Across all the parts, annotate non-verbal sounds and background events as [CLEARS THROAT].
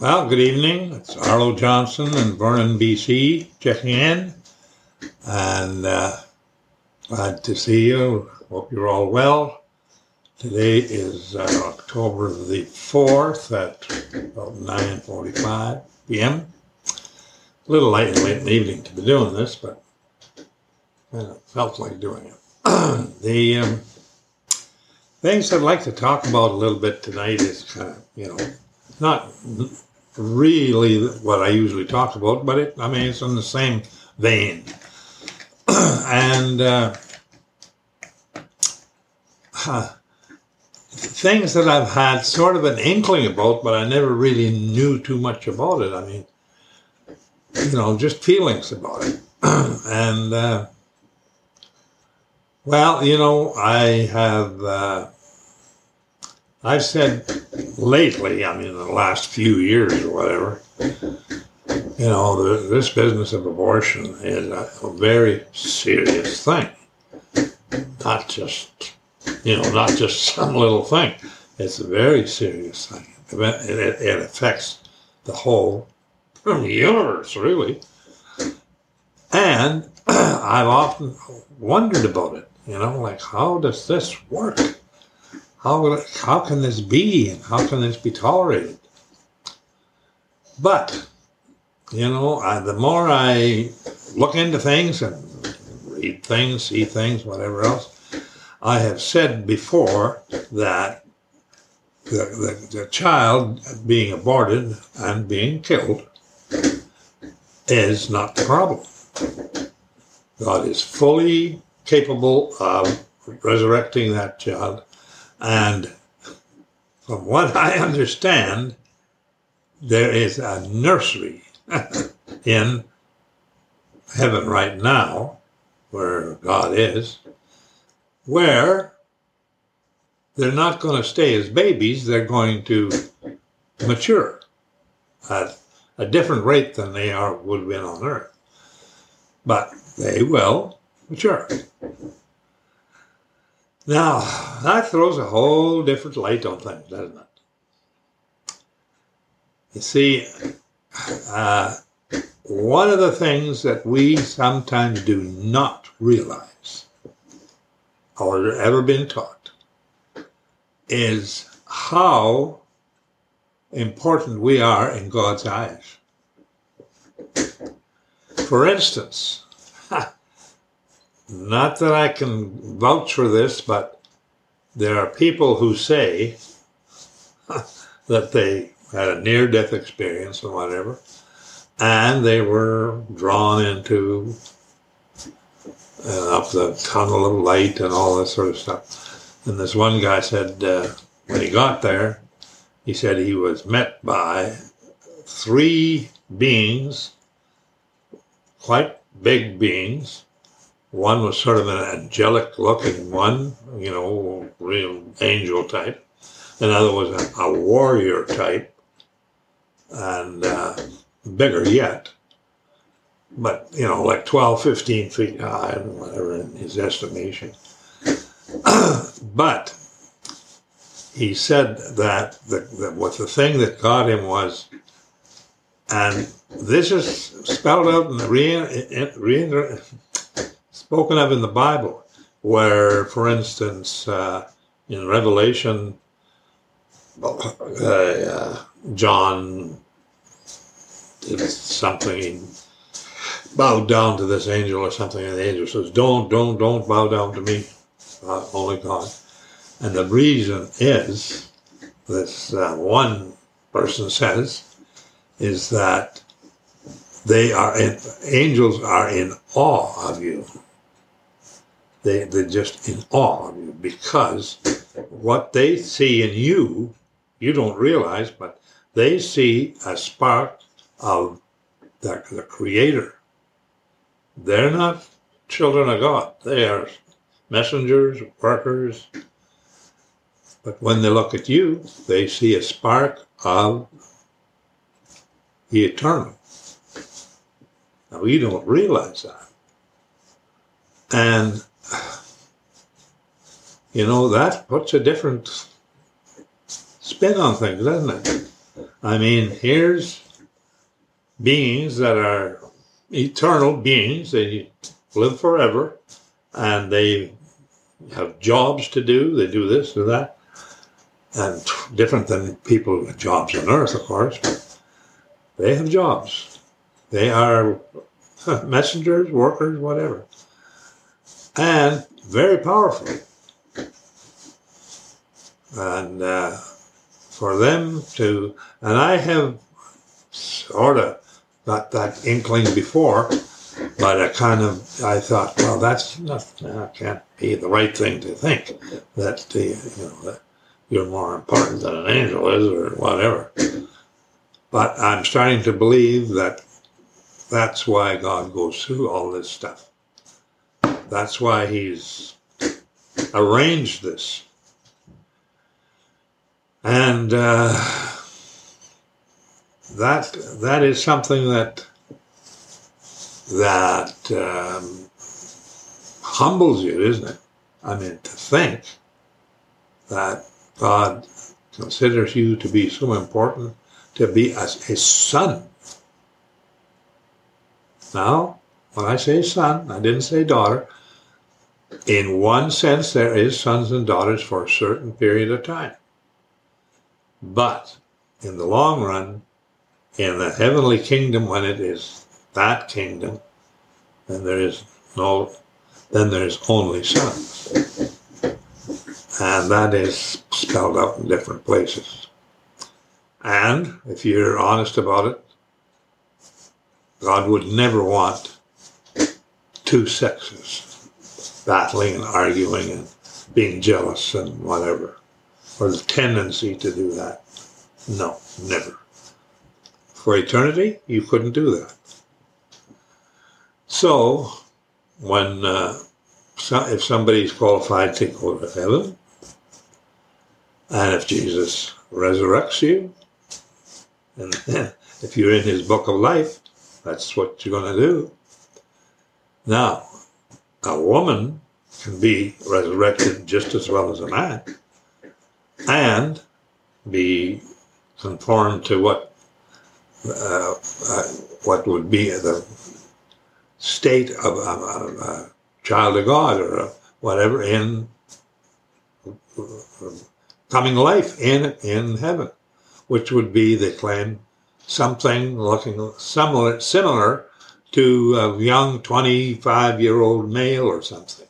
Well, good evening. It's Arlo Johnson in Vernon, BC, checking in. And uh, glad to see you. Hope you're all well. Today is uh, October the 4th at about 9.45 p.m. A little late, late in the evening to be doing this, but I felt like doing it. [CLEARS THROAT] the um, things I'd like to talk about a little bit tonight is kind of, you know, not really what I usually talk about, but it, I mean, it's in the same vein. [CLEARS THROAT] and uh, [SIGHS] things that I've had sort of an inkling about, but I never really knew too much about it. I mean, you know, just feelings about it. [CLEARS THROAT] and, uh, well, you know, I have. I've said lately, I mean, in the last few years or whatever, you know, the, this business of abortion is a, a, very serious thing. Not just, you know, not just [LAUGHS] some little thing. It's a very serious thing. It, it, it affects the whole [LAUGHS] universe, really. And [CLEARS THROAT] I've often wondered about it, you know, like, how does this work? How, how can this be and how can this be tolerated? But, you know, I, the more I look into things and read things, see things, whatever else, I have said before that the, the, the child being aborted and being killed is not the problem. God is fully capable of resurrecting that child and from what I understand, there is a nursery [LAUGHS] in heaven right now, where God is, where they're not going to stay as babies, they're going to mature at a different rate than they are would have been on earth. But they will mature. Now, that throws a whole different light on things, doesn't it? You see, uh, one of the things that we sometimes do not realize or ever been taught is how important we are in God's eyes. For instance, [LAUGHS] not that I can vouch for this, but there are people who say [LAUGHS] that they had a near death experience or whatever, and they were drawn into uh, up the tunnel of light and all that sort of stuff. And this one guy said uh, when he got there, he said he was met by three beings, quite big beings, one was sort of an angelic looking one, you know, real angel type. Another was a, a warrior type, and uh, bigger yet. But, you know, like 12, 15 feet high, and whatever in his estimation. [CLEARS THROAT] but he said that the, the, what the thing that got him was, and this is spelled out in the re, re, spoken of in the Bible, where, for instance, uh, in Revelation, uh, John did something, bowed down to this angel or something, and the angel says, Don't, don't, don't bow down to me, uh, only God. And the reason is, this uh, one person says, is that they are in, angels are in awe of you. They, they're just in awe of you because what they see in you, you don't realize, but they see a spark of the, the Creator. They're not children of God. They are messengers, workers. But when they look at you, they see a spark of the eternal. Now, we don't realize that. And [SIGHS] you know, that puts a different spin on things, doesn't it? I mean, here's beings that are eternal beings. They live forever and they have jobs to do. They do this, do that. And different than people with jobs on earth, of course. But they have jobs. They are [LAUGHS] messengers, workers, whatever. And very powerful. And uh, for them to, and I have sort of got that inkling before, but I kind of, I thought, well, that's not, that can't be the right thing to think that the, you know, that you're more important than an angel is or whatever. But I'm starting to believe that that's why God goes through all this stuff. That's why He's arranged this. And uh, that that is something that that um, humbles you, isn't it? I mean, to think that God considers you to be so important to be as a son. Now, when I say son, I didn't say daughter. In one sense, there is sons and daughters for a certain period of time. But in the long run, in the heavenly kingdom, when it is that kingdom, then there is no, then there's only sons. And that is spelled out in different places. And if you're honest about it, God would never want two sexes battling and arguing and being jealous and whatever, or the tendency to do that. No, never. For eternity, you couldn't do that. So, when uh, so if somebody's qualified to go to heaven, and if Jesus resurrects you, and [LAUGHS] if you're in his book of life, that's what you're going to do. Now, a woman can be resurrected just as well as a man and be conformed to what uh, uh, what would be the state of a, a, child of God or whatever in coming life in in heaven, which would be they claim something looking similar similar to a young 25 year old male or something.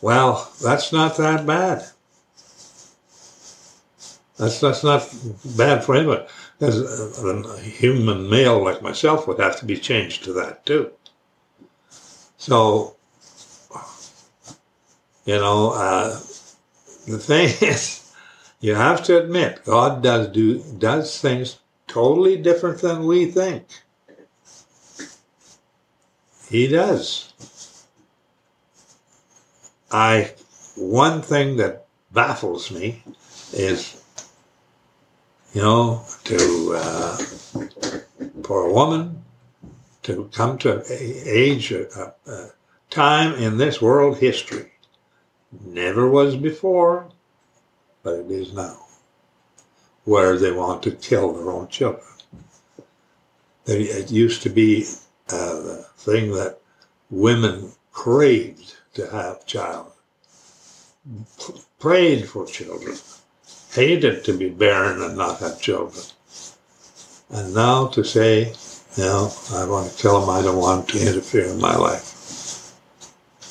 Well, that's not that bad. That's that's not bad for anybody. Because a, a human male like myself would have to be changed to that too. So, you know, uh, the [LAUGHS] thing is, you have to admit God does do does things totally different than we think. He does. I one thing that baffles me is you know, to uh, for a woman to come to age, a, a time in this world history, never was before, but it is now, where they want to kill their own children. It used to be a thing that women craved to have child, prayed for children hated to be barren and not have children. And now to say, know, I want to tell them, I don't want to interfere in my life.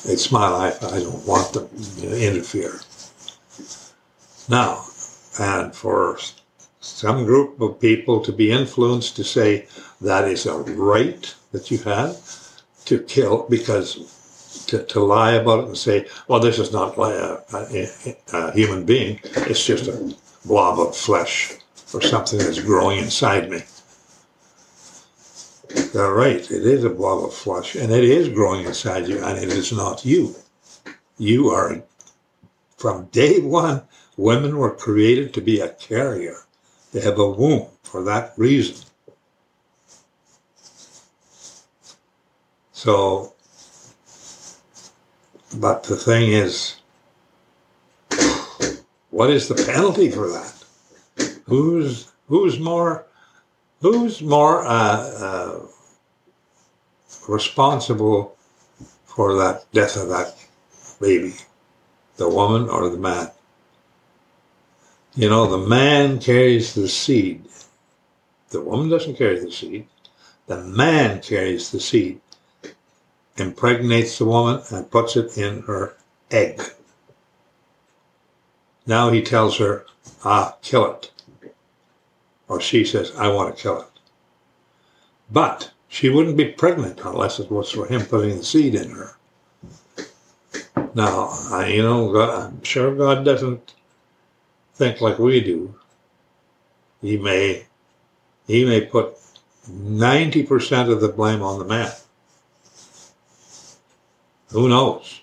It's my life, I don't want them to interfere. Now, and for some group of people to be influenced to say that is a right that you have to kill because to, to lie about it and say, well, this is not uh, a, a, a human being, it's just a blob of flesh or something that's growing inside me. They're right, it is a blob of flesh, and it is growing inside you, and it is not you. You are, from day one, women were created to be a carrier. They have a womb for that reason. So but the thing is, what is the penalty for that? Who's who's more who's more uh, uh, responsible for that death of that baby, the woman or the man? You know, the man carries the seed. The woman doesn't carry the seed. The man carries the seed, impregnates the woman, and puts it in her egg. Now he tells her, ah, kill it. Or she says, I want to kill it. But she wouldn't be pregnant unless it was for him putting the seed in her. Now, I, you know, God, I'm sure God doesn't think like we do. He may, he may put 90% of the blame on the man. Who knows?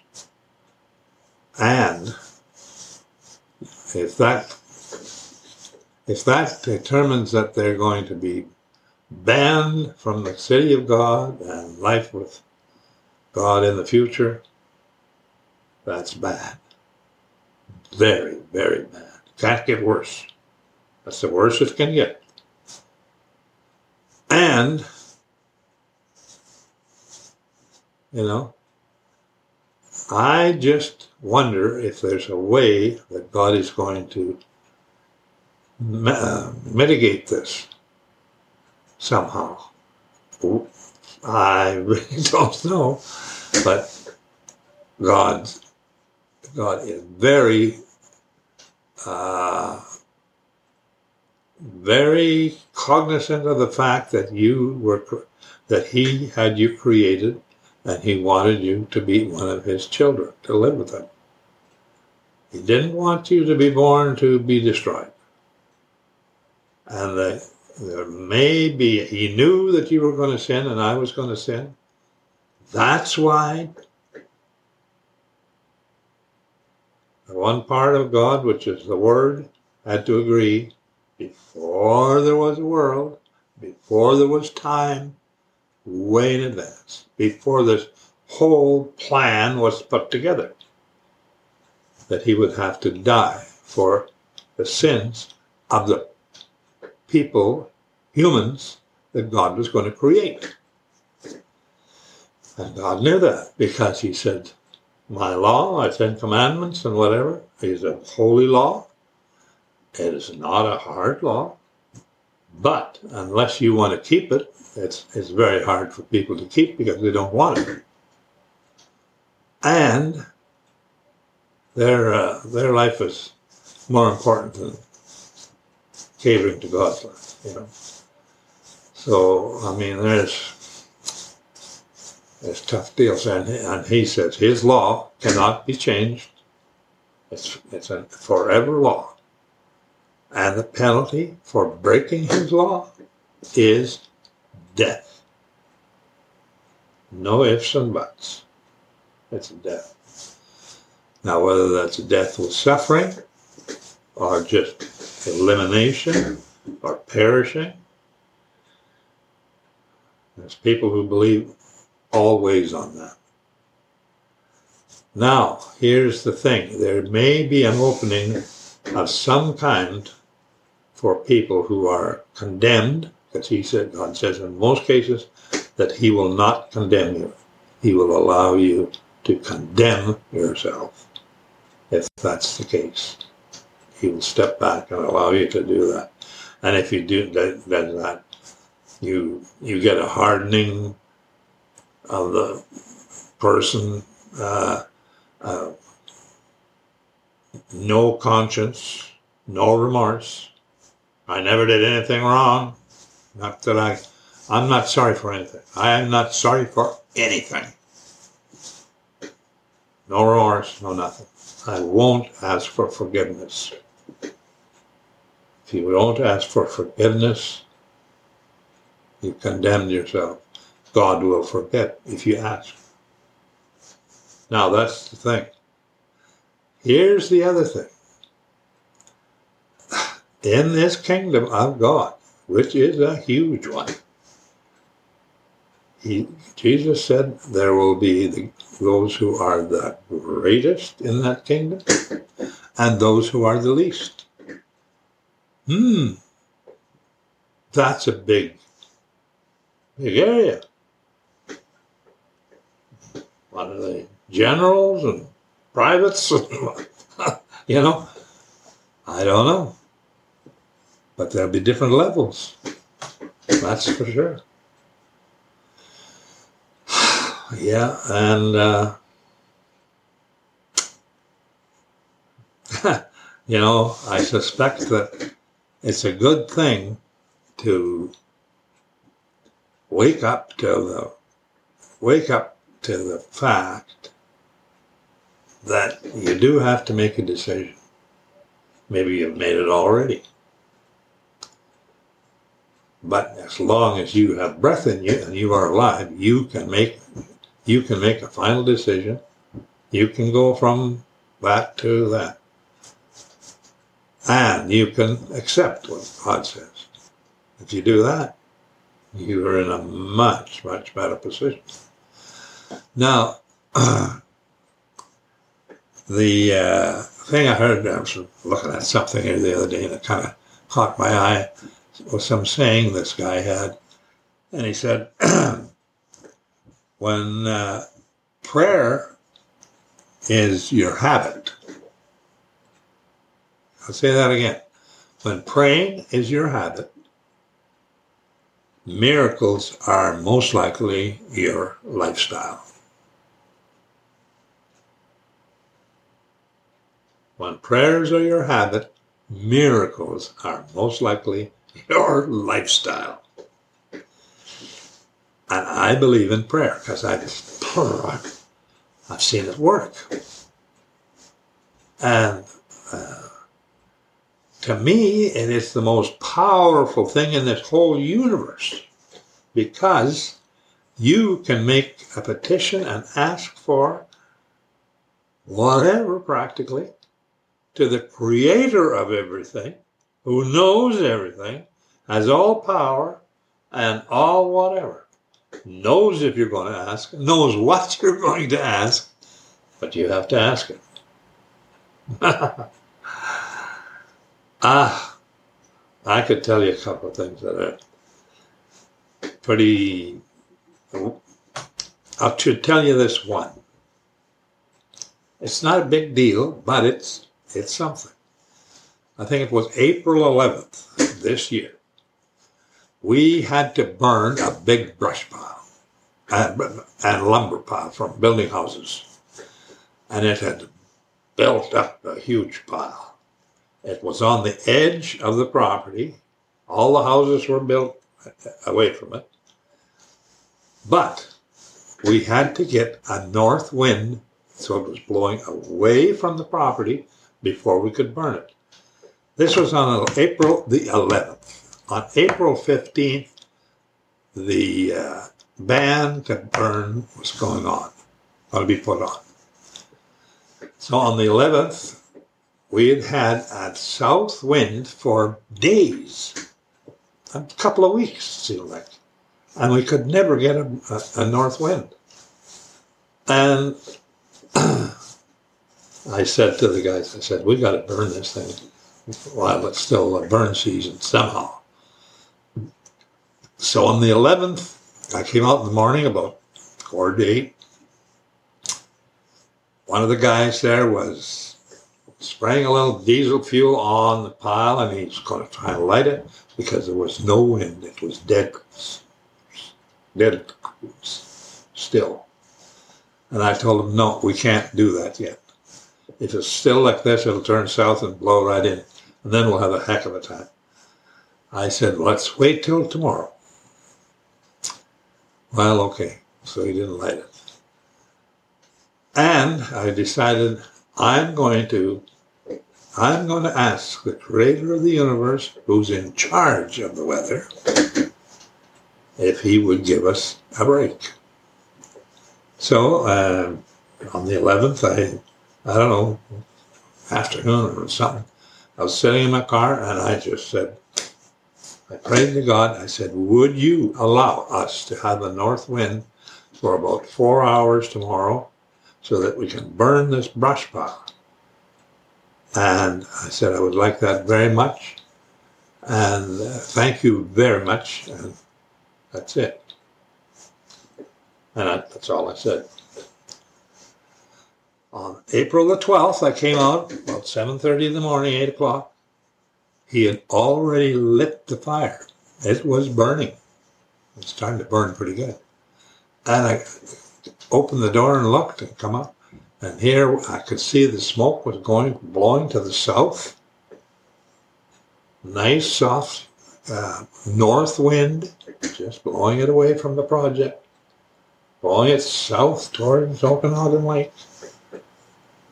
And if that if that determines that they're going to be banned from the city of God and life with God in the future, that's bad. Very, very bad. Can't get worse. That's the worst it can get. And, you know, I just wonder if there's a way that God is going to uh, mitigate this somehow. I [LAUGHS] really don't know, but God, God is very, uh, very cognizant of the fact that you were, that He had you created and he wanted you to be one of his children, to live with him. He didn't want you to be born to be destroyed. And the, there may be, he knew that you were going to sin and I was going to sin. That's why the one part of God, which is the Word, had to agree before there was a world, before there was time, way in advance, before this whole plan was put together, that he would have to die for the sins of the people, humans, that God was going to create. And God knew that because he said, my law, my Ten Commandments and whatever, is a holy law. It is not a hard law. But unless you want to keep it, it's, it's very hard for people to keep because they don't want it. And their, uh, their life is more important than catering to God's life, you know. So, I mean, there's, there's tough deals. And, and he says his law cannot be changed. It's, it's a forever law. And the penalty for breaking his law is death. No ifs and buts. It's death. Now, whether that's death with suffering, or just elimination, or perishing, there's people who believe always on that. Now, here's the thing there may be an opening of some kind for people who are condemned because he said, God says in most cases that he will not condemn you. He will allow you to condemn yourself if that's the case. He will step back and allow you to do that. And if you do that, that you you get a hardening of the person, uh, uh, no conscience, no remorse. I never did anything wrong. Not that I, I'm not sorry for anything. I am not sorry for anything. No remorse, no nothing. I won't ask for forgiveness. If you don't ask for forgiveness, you condemn yourself. God will forget if you ask. Now that's the thing. Here's the other thing. In this kingdom of God, which is a huge one. He, Jesus said there will be the, those who are the greatest in that kingdom and those who are the least. Hmm. That's a big, big area. What are they? Generals and privates? [LAUGHS] you know? I don't know. But there'll be different levels. That's for sure. [SIGHS] yeah, and uh, [LAUGHS] you know, I suspect that it's a good thing to wake up to the wake up to the fact that you do have to make a decision. Maybe you've made it already. But as long as you have breath in you and you are alive, you can make you can make a final decision. You can go from that to that. And you can accept what God says. If you do that, you are in a much, much better position. Now, [CLEARS THROAT] the uh, thing I heard, I was looking at something here the other day and it kind of caught my eye, was some saying this guy had. And he said, [CLEARS THROAT] when uh, prayer is your habit, I'll say that again. When praying is your habit, miracles are most likely your lifestyle. When prayers are your habit, miracles are most likely your lifestyle. And I believe in prayer because I've, I've seen it work. And uh, to me, it is the most powerful thing in this whole universe because you can make a petition and ask for whatever practically to the creator of everything, who knows everything, has all power and all whatever, knows if you're going to ask, knows what [LAUGHS] you're going to ask, but you have to ask it. [LAUGHS] Ah, I could tell you a couple of things that are pretty. I should tell you this one. It's not a big deal, but it's it's something. I think it was April 11th this year. We had to burn a big brush pile and, and lumber pile from building houses, and it had built up a huge pile it was on the edge of the property. All the houses were built away from it. But we had to get a north wind, so it was blowing away from the property before we could burn it. This was on April the 11th. On April 15th, the uh, ban to burn was going on, going to be put on. So on the 11th, we had had a south wind for days, a couple of weeks, seemed like, and we could never get a, a, a north wind. And [CLEARS THROAT] I said to the guys, I said, we've got to burn this thing while it's still a burn season somehow. So on the 11th, I came out in the morning about quarter to eight. One of the guys there was spraying a little diesel fuel on the pile and he's going to try and light it because there was no wind. It was dead, dead still. And I told him, no, we can't do that yet. If it's still like this, it'll turn south and blow right in. And then we'll have a heck of a time. I said, let's wait till tomorrow. Well, okay. So he didn't light it. And I decided I'm going to I'm going to ask the creator of the universe, who's in charge of the weather, if he would give us a break. So uh, on the 11th, I, I don't know, afternoon or something, I was sitting in my car and I just said, I prayed to God. I said, would you allow us to have a north wind for about four hours tomorrow so that we can burn this brush pile. And I said I would like that very much. And uh, thank you very much. And that's it. And I, that's all I said. On April the 12th, I came out about 7.30 in the morning, 8 o'clock. He had already lit the fire. It was burning. It was starting to burn pretty good. And I opened the door and looked and come up. And here I could see the smoke was going, blowing to the south. Nice, soft uh, north wind, just blowing it away from the project, blowing it south towards Okanagan Lake.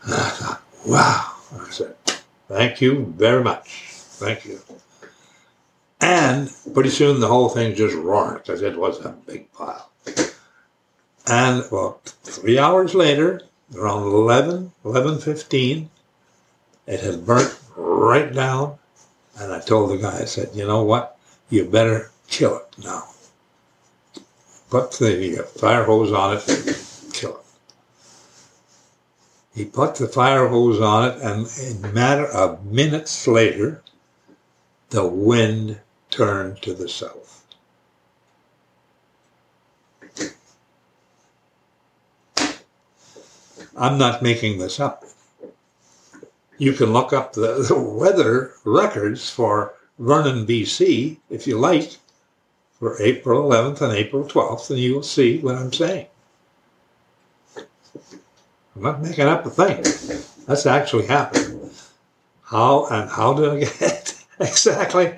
And I thought, wow. I said, thank you very much. Thank you. And pretty soon the whole thing just roared because it was a big pile. And well, three hours later, around 11, 11.15, it had burnt right down. And I told the guy, I said, you know what? You better kill it now. Put the fire hose on it. He put the fire hose on it, and in a matter of minutes later, the wind turned to the south. I'm not making this up. You can look up the, [LAUGHS] the weather records for Vernon, BC, if you like, for April 11th and April 12th, and you will see what I'm saying. I'm not making up a thing. That's actually happened. How and how did I get [LAUGHS] exactly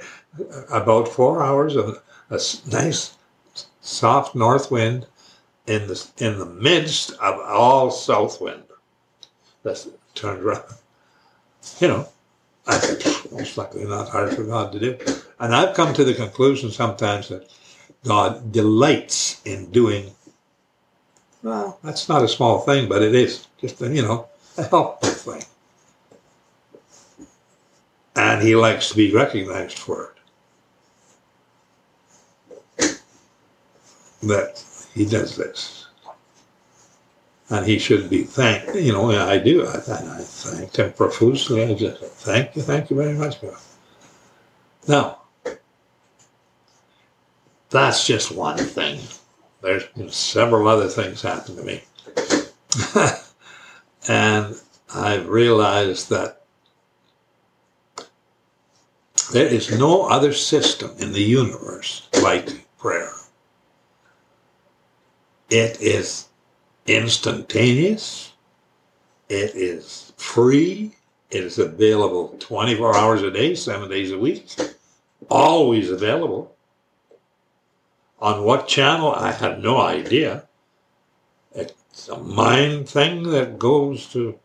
about four hours of a nice soft north wind in the in the midst of all south wind. That's turned around. You know, most likely not hard for God to do. And I've come to the conclusion sometimes that God delights in doing. Well, that's not a small thing, but it is just a, you know a helpful thing, and He likes to be recognized for it. That he does this. And he should be thanked. You know, I do. I, I thank him profusely. I just thank you, thank you very much. Now, that's just one thing. There's several other things happen to me. [LAUGHS] and I've realized that there is no other system in the universe like prayer. It is instantaneous. It is free. It is available 24 hours a day, seven days a week. Always available. On what channel? I have no idea. It's a mind thing that goes to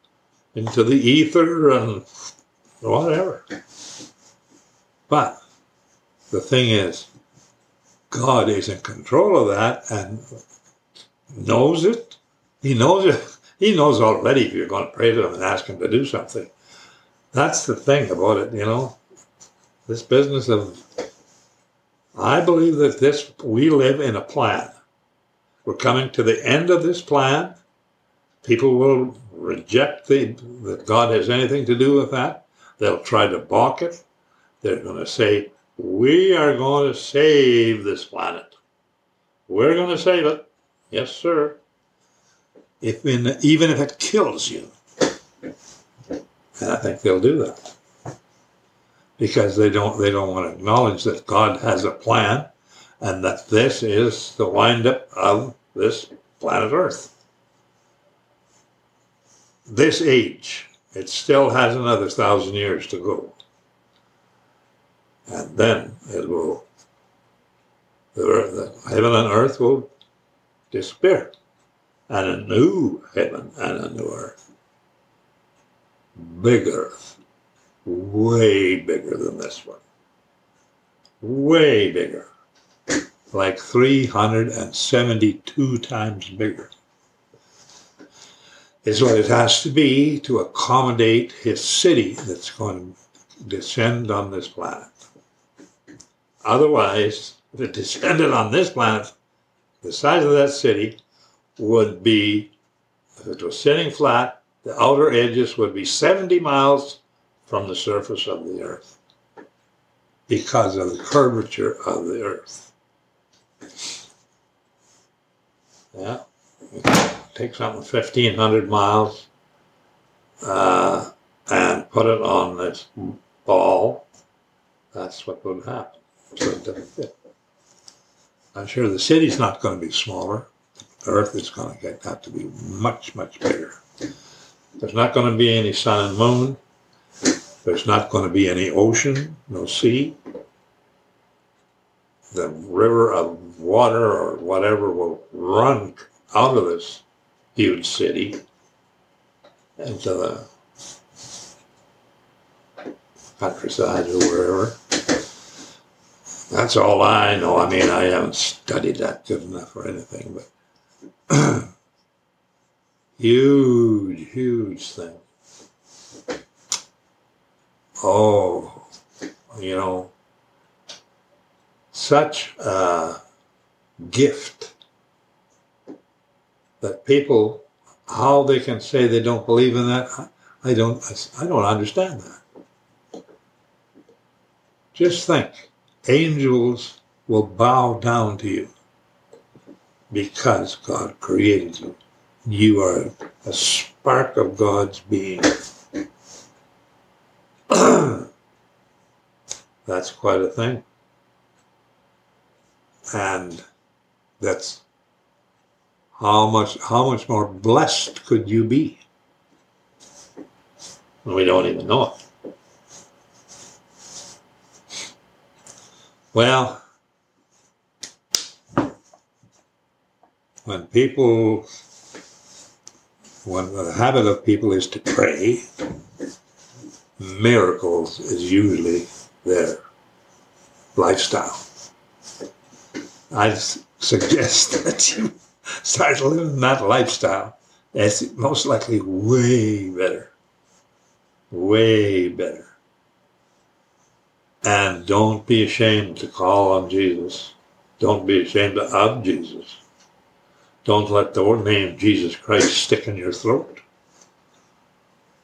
into the ether and whatever. But the thing is, God is in control of that, and knows it. He knows it. He knows already if you're going to pray to him and ask him to do something. That's the thing about it, you know. This business of, I believe that this, we live in a plan. We're coming to the end of this plan. People will reject the, that God has anything to do with that. They'll try to balk it. They're going to say, we are going to save this planet. We're going to save it. Yes, sir. If in, even if it kills you. And I think they'll do that. Because they don't they don't want to acknowledge that God has a plan and that this is the windup of this planet Earth. This age, it still has another thousand years to go. And then it will, the, the heaven and earth will disappear, and a new heaven and a new earth. Big earth, way bigger than this one, way bigger, like 372 times bigger. Is what it has to be to accommodate his city that's going to descend on this planet. Otherwise, if it descended on this planet, the size of that city would be, if it was sitting flat, the outer edges would be 70 miles from the surface of the earth. because of the curvature of the earth. Yeah. Take something 1,500 miles uh, and put it on this ball. That's what would happen. So. I'm sure the city's not going to be smaller. The earth is going to get, have to be much, much bigger. There's not going to be any sun and moon. There's not going to be any ocean, no sea. The river of water or whatever will run out of this huge city into the countryside or wherever. That's all I know. I mean, I haven't studied that good enough or anything, but [CLEARS THROAT] huge, huge thing. Oh, you know, such a gift that people, how they can say they don't believe in that, I don't, I don't understand that. Just think, angels will bow down to you because God created you. You are a spark of God's being. That's quite a thing. And that's how much how much more blessed could you be? We don't even know it. Well, when people when the habit of people is to pray, miracles is usually their lifestyle. I suggest [LAUGHS] that you start living that lifestyle. It's most likely way better. Way better. And don't be ashamed to call on Jesus. Don't be ashamed of Jesus. Don't let the name Jesus Christ stick in your throat.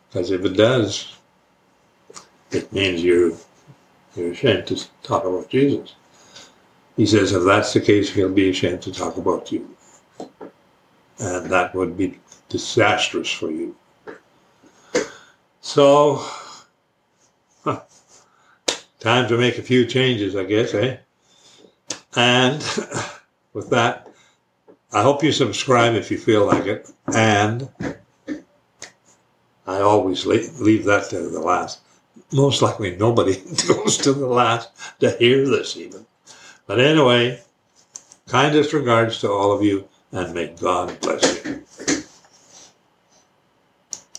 Because if it does, it means you're, you're ashamed to talk about Jesus. He says, if that's the case, he'll be ashamed to talk about you. And that would be disastrous for you. So, huh, time to make a few changes, I guess, eh? And [LAUGHS] with that, I hope you subscribe if you feel like it. And I always leave that to the last. Most likely nobody [LAUGHS] goes to the last to hear this even. But anyway, kindest regards to all of you, and may God bless you.